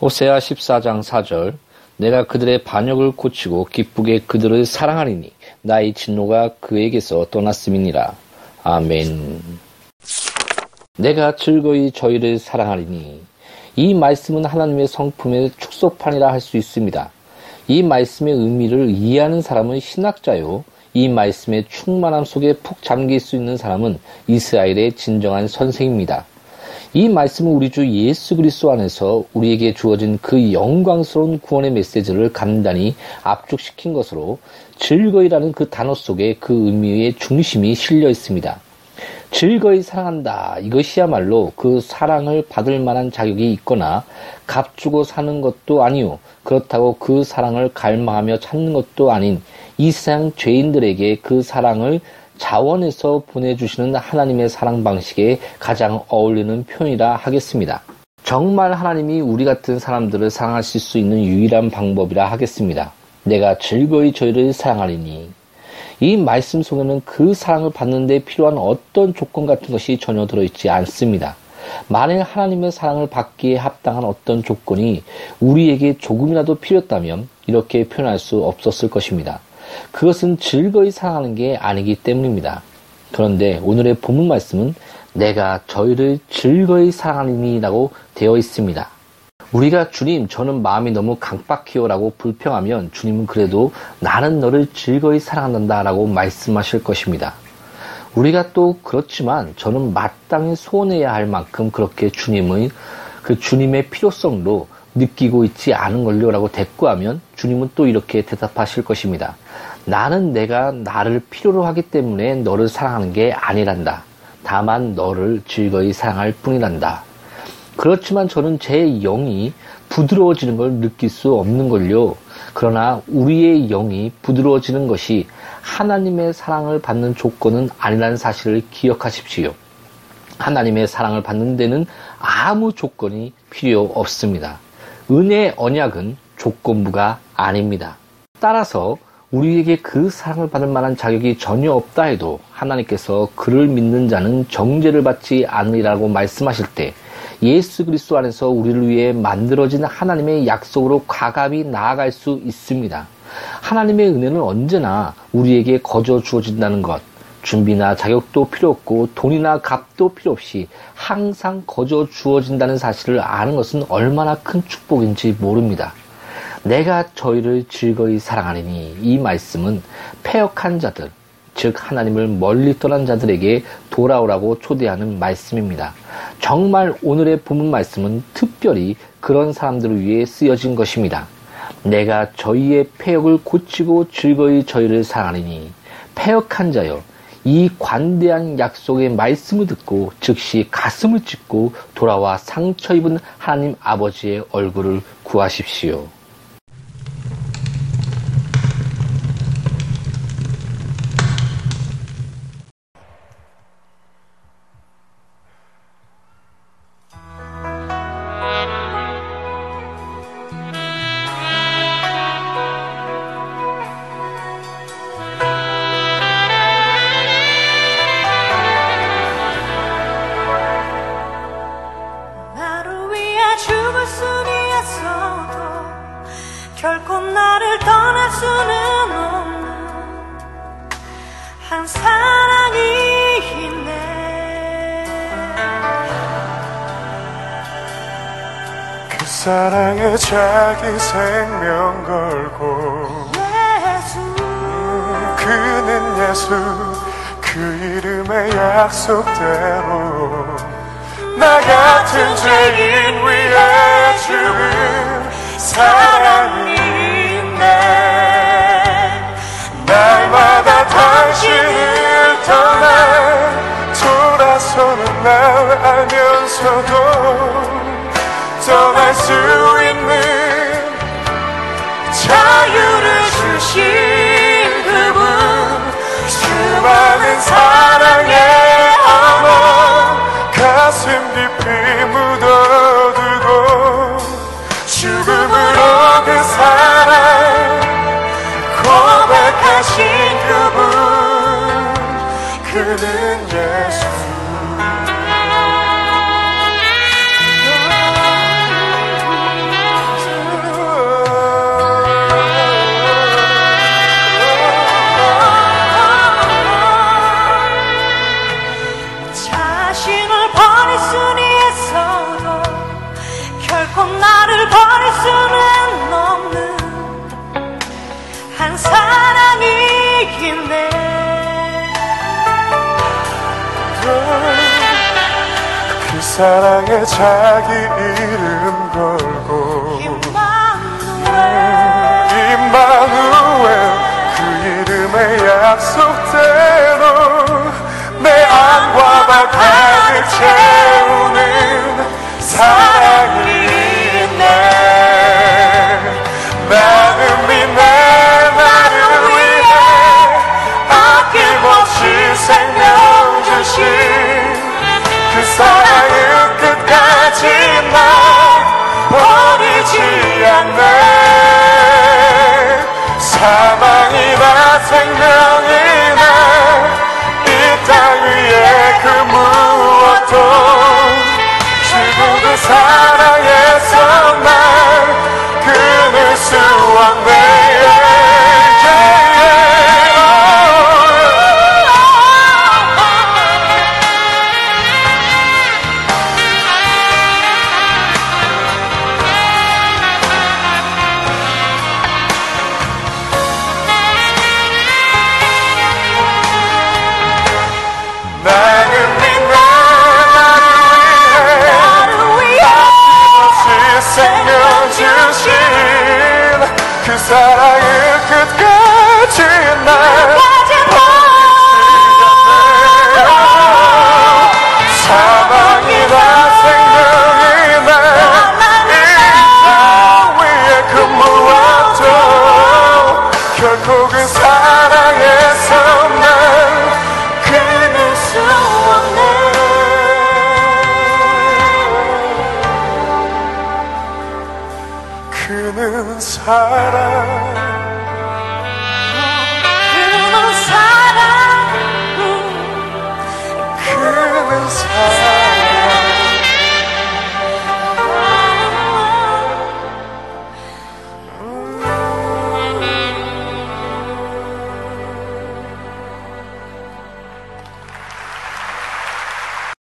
호세아 14장 4절 내가 그들의 반역을 고치고 기쁘게 그들을 사랑하리니 나의 진노가 그에게서 떠났음이니라. 아멘. 내가 즐거이 저희를 사랑하리니 이 말씀은 하나님의 성품의 축소판이라 할 수 있습니다. 이 말씀의 의미를 이해하는 사람은 신학자요. 이 말씀의 충만함 속에 푹 잠길 수 있는 사람은 이스라엘의 진정한 선생입니다. 이 말씀은 우리 주 예수 그리스도 안에서 우리에게 주어진 그 영광스러운 구원의 메시지를 간단히 압축시킨 것으로 즐거이라는 그 단어 속에 그 의미의 중심이 실려 있습니다. 즐거이 사랑한다. 이것이야말로 그 사랑을 받을 만한 자격이 있거나 값주고 사는 것도 아니요. 그렇다고 그 사랑을 갈망하며 찾는 것도 아닌 이 세상 죄인들에게 그 사랑을 자원에서 보내주시는 하나님의 사랑 방식에 가장 어울리는 표현이라 하겠습니다. 정말 하나님이 우리 같은 사람들을 사랑하실 수 있는 유일한 방법이라 하겠습니다. 내가 즐거이 저희를 사랑하리니. 이 말씀 속에는 그 사랑을 받는 데 필요한 어떤 조건 같은 것이 전혀 들어있지 않습니다. 만일 하나님의 사랑을 받기에 합당한 어떤 조건이 우리에게 조금이라도 필요했다면 이렇게 표현할 수 없었을 것입니다. 그것은 즐거이 사랑하는 게 아니기 때문입니다. 그런데 오늘의 본문 말씀은 내가 저희를 즐거이 사랑하니라고 되어 있습니다. 우리가 주님, 저는 마음이 너무 강박해요라고 불평하면 주님은 그래도 나는 너를 즐거이 사랑한다라고 말씀하실 것입니다. 우리가 또 그렇지만 저는 마땅히 소원해야 할 만큼 그렇게 주님의 그 주님의 필요성도 느끼고 있지 않은 걸요 라고 대꾸하면 주님은 또 이렇게 대답하실 것입니다. 나는 내가 나를 필요로 하기 때문에 너를 사랑하는 게 아니란다. 다만 너를 즐거이 사랑할 뿐이란다. 그렇지만 저는 제 영이 부드러워지는 걸 느낄 수 없는 걸요. 그러나 우리의 영이 부드러워지는 것이 하나님의 사랑을 받는 조건은 아니라는 사실을 기억하십시오. 하나님의 사랑을 받는 데는 아무 조건이 필요 없습니다. 은혜 언약은 조건부가 아닙니다. 따라서 우리에게 그 사랑을 받을 만한 자격이 전혀 없다 해도 하나님께서 그를 믿는 자는 정죄를 받지 않으리라고 말씀하실 때 예수 그리스도 안에서 우리를 위해 만들어진 하나님의 약속으로 과감히 나아갈 수 있습니다. 하나님의 은혜는 언제나 우리에게 거저 주어진다는 것, 준비나 자격도 필요 없고 돈이나 값도 필요 없이 항상 거저 주어진다는 사실을 아는 것은 얼마나 큰 축복인지 모릅니다. 내가 저희를 즐거이 사랑하리니 이 말씀은 폐역한 자들, 즉 하나님을 멀리 떠난 자들에게 돌아오라고 초대하는 말씀입니다. 정말 오늘의 본문 말씀은 특별히 그런 사람들을 위해 쓰여진 것입니다. 내가 저희의 폐역을 고치고 즐거이 저희를 사랑하리니 폐역한 자여 이 관대한 약속의 말씀을 듣고 즉시 가슴을 찢고 돌아와 상처 입은 하나님 아버지의 얼굴을 구하십시오. 사랑에 자기 생명 걸고 예수. 그는 예수 그 이름의 약속대로 나 같은 죄인 위해 죽은 사랑이 있네 날마다 당신을 떠나 돌아서는 날 알면서도 수많 사랑에 자기 이름 걸고 임마누엘 그 이름의 약속대로 내 안과 발 가득 채 사망이나 생명이나 이 땅 위에 그 무엇도 주고 그 사랑에서 날 끊을 수 없네 주신 그 사랑을 끝까지 날 그는 사랑